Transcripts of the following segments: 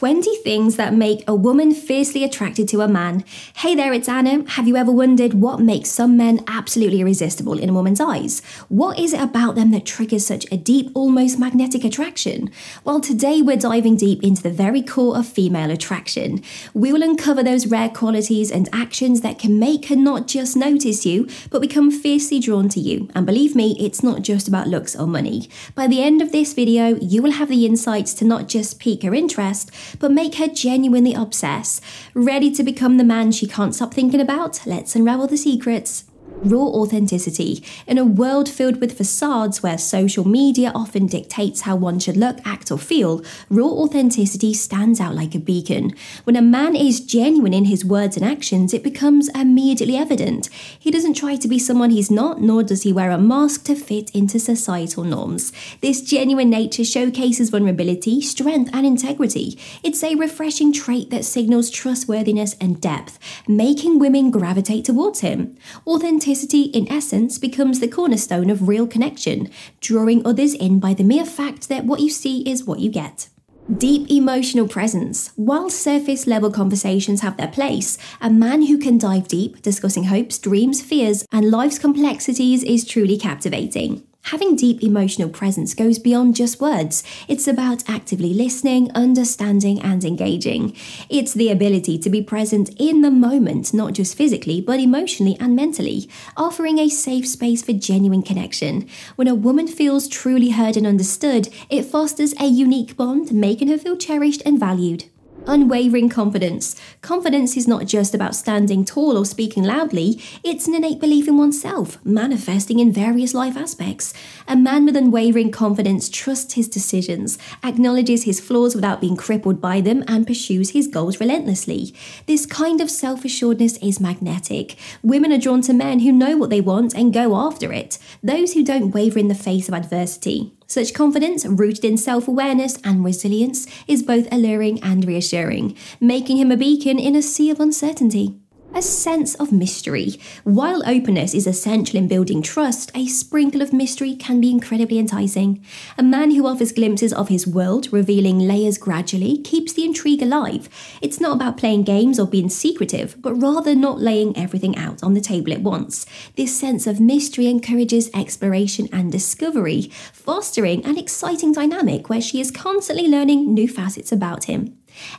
20 things that make a woman fiercely attracted to a man. Hey there, it's Anna. Have you ever wondered what makes some men absolutely irresistible in a woman's eyes? What is it about them that triggers such a deep, almost magnetic attraction? Well, today we're diving deep into the very core of female attraction. We will uncover those rare qualities and actions that can make her not just notice you, but become fiercely drawn to you. And believe me, it's not just about looks or money. By the end of this video, you will have the insights to not just pique her interest, but make her genuinely obsessed. Ready to become the man she can't stop thinking about? Let's unravel the secrets raw authenticity. In a world filled with facades where social media often dictates how one should look, act, or feel, raw authenticity stands out like a beacon. When a man is genuine in his words and actions, it becomes immediately evident. He doesn't try to be someone he's not, nor does he wear a mask to fit into societal norms. This genuine nature showcases vulnerability, strength, and integrity. It's a refreshing trait that signals trustworthiness and depth, making women gravitate towards him. Authenticity authenticity, in essence, becomes the cornerstone of real connection, drawing others in by the mere fact that what you see is what you get. Deep emotional presence. While surface level conversations have their place, a man who can dive deep, discussing hopes, dreams, fears, and life's complexities is truly captivating. Having deep emotional presence goes beyond just words. It's about actively listening, understanding, and engaging. It's the ability to be present in the moment, not just physically, but emotionally and mentally, offering a safe space for genuine connection. When a woman feels truly heard and understood, it fosters a unique bond, making her feel cherished and valued. Unwavering confidence. Confidence is not just about standing tall or speaking loudly, it's an innate belief in oneself, manifesting in various life aspects. A man with unwavering confidence trusts his decisions, acknowledges his flaws without being crippled by them, and pursues his goals relentlessly. This kind of self assuredness is magnetic. Women are drawn to men who know what they want and go after it, those who don't waver in the face of adversity. Such confidence, rooted in self awareness and resilience, is both alluring and reassuring, making him a beacon in a sea of uncertainty a sense of mystery. While openness is essential in building trust, a sprinkle of mystery can be incredibly enticing. A man who offers glimpses of his world, revealing layers gradually, keeps the intrigue alive. It's not about playing games or being secretive, but rather not laying everything out on the table at once. This sense of mystery encourages exploration and discovery, fostering an exciting dynamic where she is constantly learning new facets about him.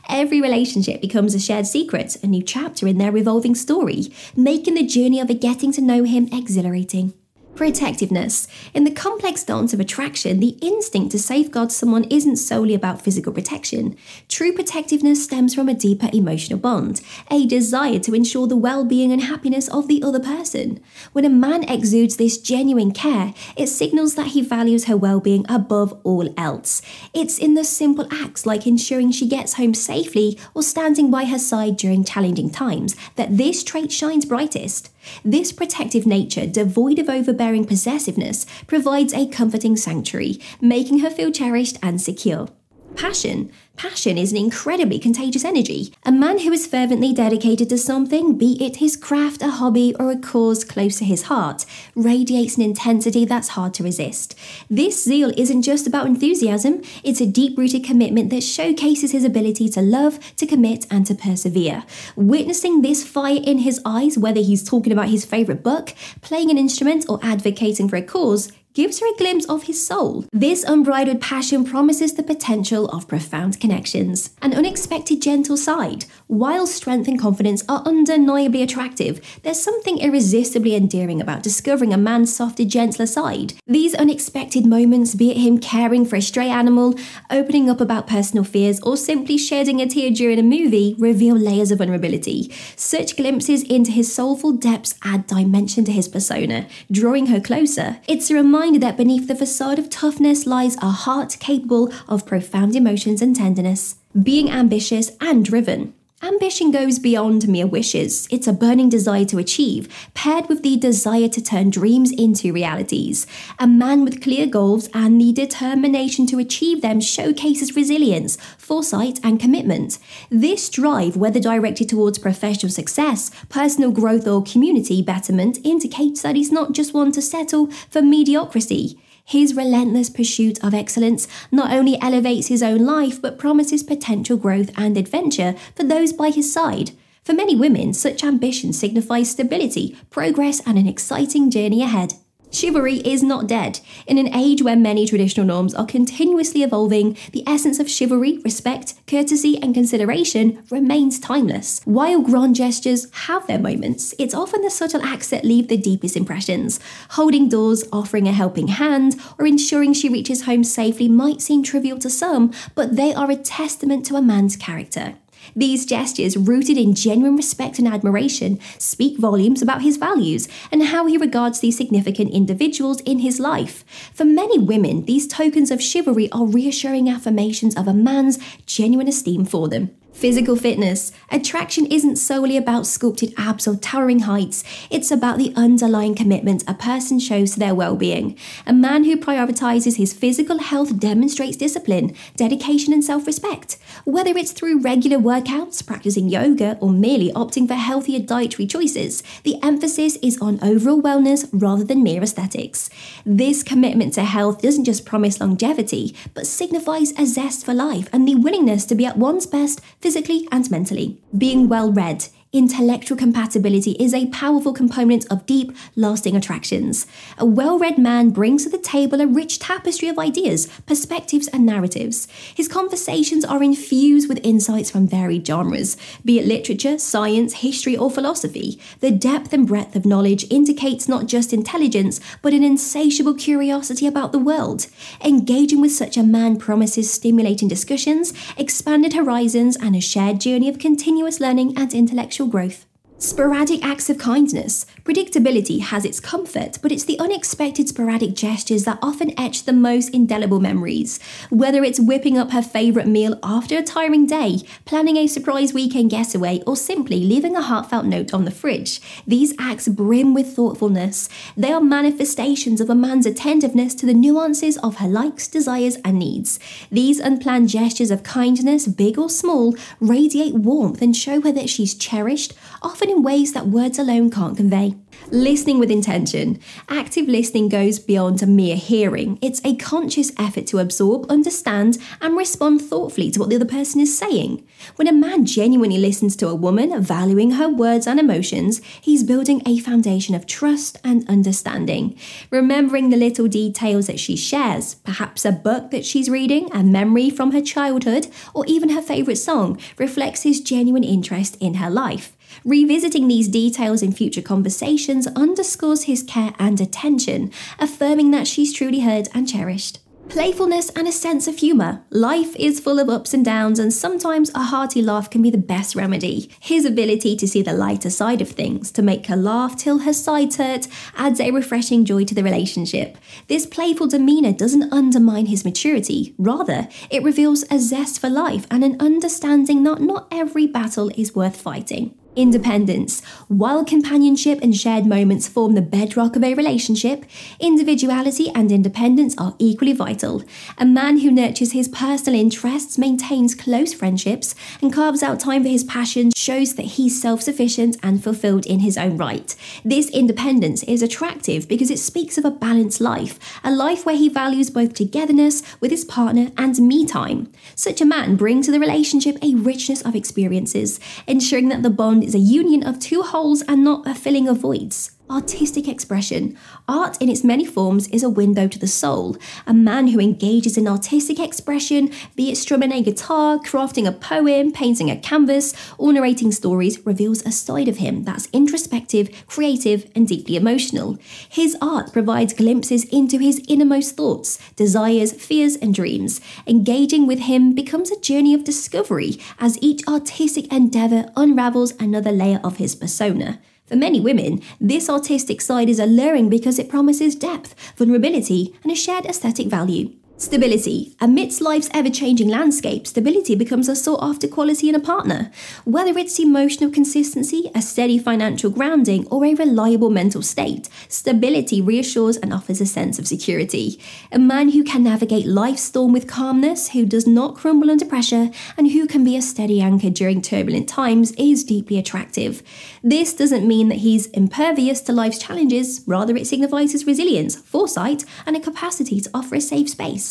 Every relationship becomes a shared secret, a new chapter in their revolving story, making the journey of a getting to know him exhilarating. Protectiveness. In the complex dance of attraction, the instinct to safeguard someone isn't solely about physical protection. True protectiveness stems from a deeper emotional bond, a desire to ensure the well being and happiness of the other person. When a man exudes this genuine care, it signals that he values her well being above all else. It's in the simple acts like ensuring she gets home safely or standing by her side during challenging times that this trait shines brightest. This protective nature, devoid of overbearing possessiveness, provides a comforting sanctuary, making her feel cherished and secure. Passion. Passion is an incredibly contagious energy. A man who is fervently dedicated to something, be it his craft, a hobby, or a cause close to his heart, radiates an intensity that's hard to resist. This zeal isn't just about enthusiasm, it's a deep rooted commitment that showcases his ability to love, to commit, and to persevere. Witnessing this fire in his eyes, whether he's talking about his favourite book, playing an instrument, or advocating for a cause, gives her a glimpse of his soul. This unbridled passion promises the potential of profound connections. An unexpected gentle side. While strength and confidence are undeniably attractive, there's something irresistibly endearing about discovering a man's softer, gentler side. These unexpected moments, be it him caring for a stray animal, opening up about personal fears, or simply shedding a tear during a movie, reveal layers of vulnerability. Such glimpses into his soulful depths add dimension to his persona, drawing her closer. It's a reminder reminder that beneath the facade of toughness lies a heart capable of profound emotions and tenderness. Being ambitious and driven. Ambition goes beyond mere wishes. It's a burning desire to achieve, paired with the desire to turn dreams into realities. A man with clear goals and the determination to achieve them showcases resilience, foresight, and commitment. This drive, whether directed towards professional success, personal growth, or community betterment, indicates that he's not just one to settle for mediocrity. His relentless pursuit of excellence not only elevates his own life but promises potential growth and adventure for those by his side. For many women, such ambition signifies stability, progress, and an exciting journey ahead. Chivalry is not dead. In an age where many traditional norms are continuously evolving, the essence of chivalry, respect, courtesy, and consideration remains timeless. While grand gestures have their moments, it's often the subtle acts that leave the deepest impressions. Holding doors, offering a helping hand, or ensuring she reaches home safely might seem trivial to some, but they are a testament to a man's character. These gestures, rooted in genuine respect and admiration, speak volumes about his values and how he regards these significant individuals in his life. For many women, these tokens of chivalry are reassuring affirmations of a man's genuine esteem for them. Physical fitness. Attraction isn't solely about sculpted abs or towering heights, it's about the underlying commitment a person shows to their well being. A man who prioritizes his physical health demonstrates discipline, dedication, and self respect. Whether it's through regular workouts, practicing yoga, or merely opting for healthier dietary choices, the emphasis is on overall wellness rather than mere aesthetics. This commitment to health doesn't just promise longevity, but signifies a zest for life and the willingness to be at one's best physically and mentally. Being well read, Intellectual compatibility is a powerful component of deep, lasting attractions. A well read man brings to the table a rich tapestry of ideas, perspectives, and narratives. His conversations are infused with insights from varied genres, be it literature, science, history, or philosophy. The depth and breadth of knowledge indicates not just intelligence, but an insatiable curiosity about the world. Engaging with such a man promises stimulating discussions, expanded horizons, and a shared journey of continuous learning and intellectual growth. Sporadic acts of kindness. Predictability has its comfort, but it's the unexpected sporadic gestures that often etch the most indelible memories. Whether it's whipping up her favourite meal after a tiring day, planning a surprise weekend getaway, or simply leaving a heartfelt note on the fridge, these acts brim with thoughtfulness. They are manifestations of a man's attentiveness to the nuances of her likes, desires, and needs. These unplanned gestures of kindness, big or small, radiate warmth and show her that she's cherished, often in ways that words alone can't convey. Listening with intention. Active listening goes beyond a mere hearing. It's a conscious effort to absorb, understand, and respond thoughtfully to what the other person is saying. When a man genuinely listens to a woman, valuing her words and emotions, he's building a foundation of trust and understanding. Remembering the little details that she shares, perhaps a book that she's reading, a memory from her childhood, or even her favourite song, reflects his genuine interest in her life. Revisiting these details in future conversations underscores his care and attention, affirming that she's truly heard and cherished. Playfulness and a sense of humour. Life is full of ups and downs, and sometimes a hearty laugh can be the best remedy. His ability to see the lighter side of things, to make her laugh till her sides hurt, adds a refreshing joy to the relationship. This playful demeanour doesn't undermine his maturity, rather, it reveals a zest for life and an understanding that not every battle is worth fighting. Independence. While companionship and shared moments form the bedrock of a relationship, individuality and independence are equally vital. A man who nurtures his personal interests, maintains close friendships, and carves out time for his passions shows that he's self sufficient and fulfilled in his own right. This independence is attractive because it speaks of a balanced life, a life where he values both togetherness with his partner and me time. Such a man brings to the relationship a richness of experiences, ensuring that the bond is a union of two wholes and not a filling of voids. Artistic expression. Art in its many forms is a window to the soul. A man who engages in artistic expression, be it strumming a guitar, crafting a poem, painting a canvas, or narrating stories, reveals a side of him that's introspective, creative, and deeply emotional. His art provides glimpses into his innermost thoughts, desires, fears, and dreams. Engaging with him becomes a journey of discovery as each artistic endeavour unravels another layer of his persona. For many women, this artistic side is alluring because it promises depth, vulnerability, and a shared aesthetic value. Stability. Amidst life's ever changing landscape, stability becomes a sought after quality in a partner. Whether it's emotional consistency, a steady financial grounding, or a reliable mental state, stability reassures and offers a sense of security. A man who can navigate life's storm with calmness, who does not crumble under pressure, and who can be a steady anchor during turbulent times is deeply attractive. This doesn't mean that he's impervious to life's challenges, rather, it signifies his resilience, foresight, and a capacity to offer a safe space.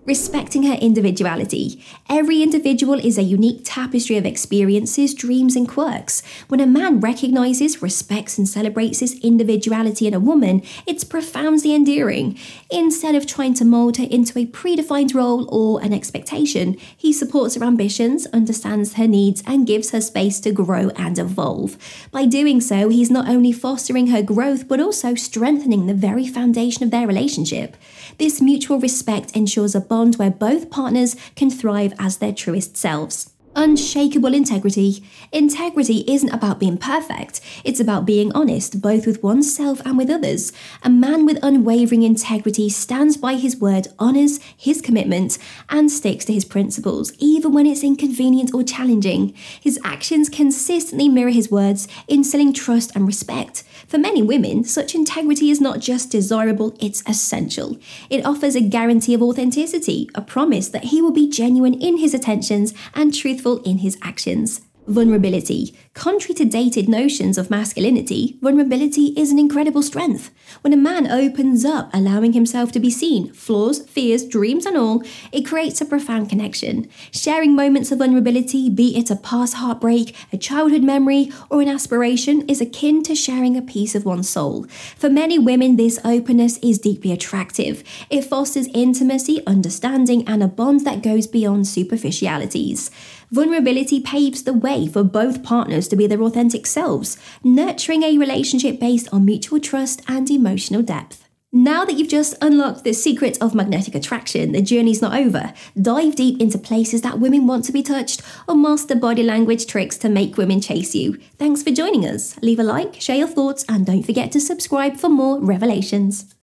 Respecting her individuality. Every individual is a unique tapestry of experiences, dreams, and quirks. When a man recognizes, respects, and celebrates his individuality in a woman, it's profoundly endearing. Instead of trying to mold her into a predefined role or an expectation, he supports her ambitions, understands her needs, and gives her space to grow and evolve. By doing so, he's not only fostering her growth, but also strengthening the very foundation of their relationship. This mutual respect ensures a bond where both partners can thrive as their truest selves. Unshakable integrity. Integrity isn't about being perfect, it's about being honest, both with oneself and with others. A man with unwavering integrity stands by his word, honours his commitment, and sticks to his principles, even when it's inconvenient or challenging. His actions consistently mirror his words, instilling trust and respect. For many women, such integrity is not just desirable, it's essential. It offers a guarantee of authenticity, a promise that he will be genuine in his attentions and truthful in his actions. Vulnerability. Contrary to dated notions of masculinity, vulnerability is an incredible strength. When a man opens up, allowing himself to be seen, flaws, fears, dreams, and all, it creates a profound connection. Sharing moments of vulnerability, be it a past heartbreak, a childhood memory, or an aspiration, is akin to sharing a piece of one's soul. For many women, this openness is deeply attractive. It fosters intimacy, understanding, and a bond that goes beyond superficialities. Vulnerability paves the way for both partners to be their authentic selves, nurturing a relationship based on mutual trust and emotional depth. Now that you've just unlocked the secret of magnetic attraction, the journey's not over. Dive deep into places that women want to be touched or master body language tricks to make women chase you. Thanks for joining us. Leave a like, share your thoughts, and don't forget to subscribe for more revelations.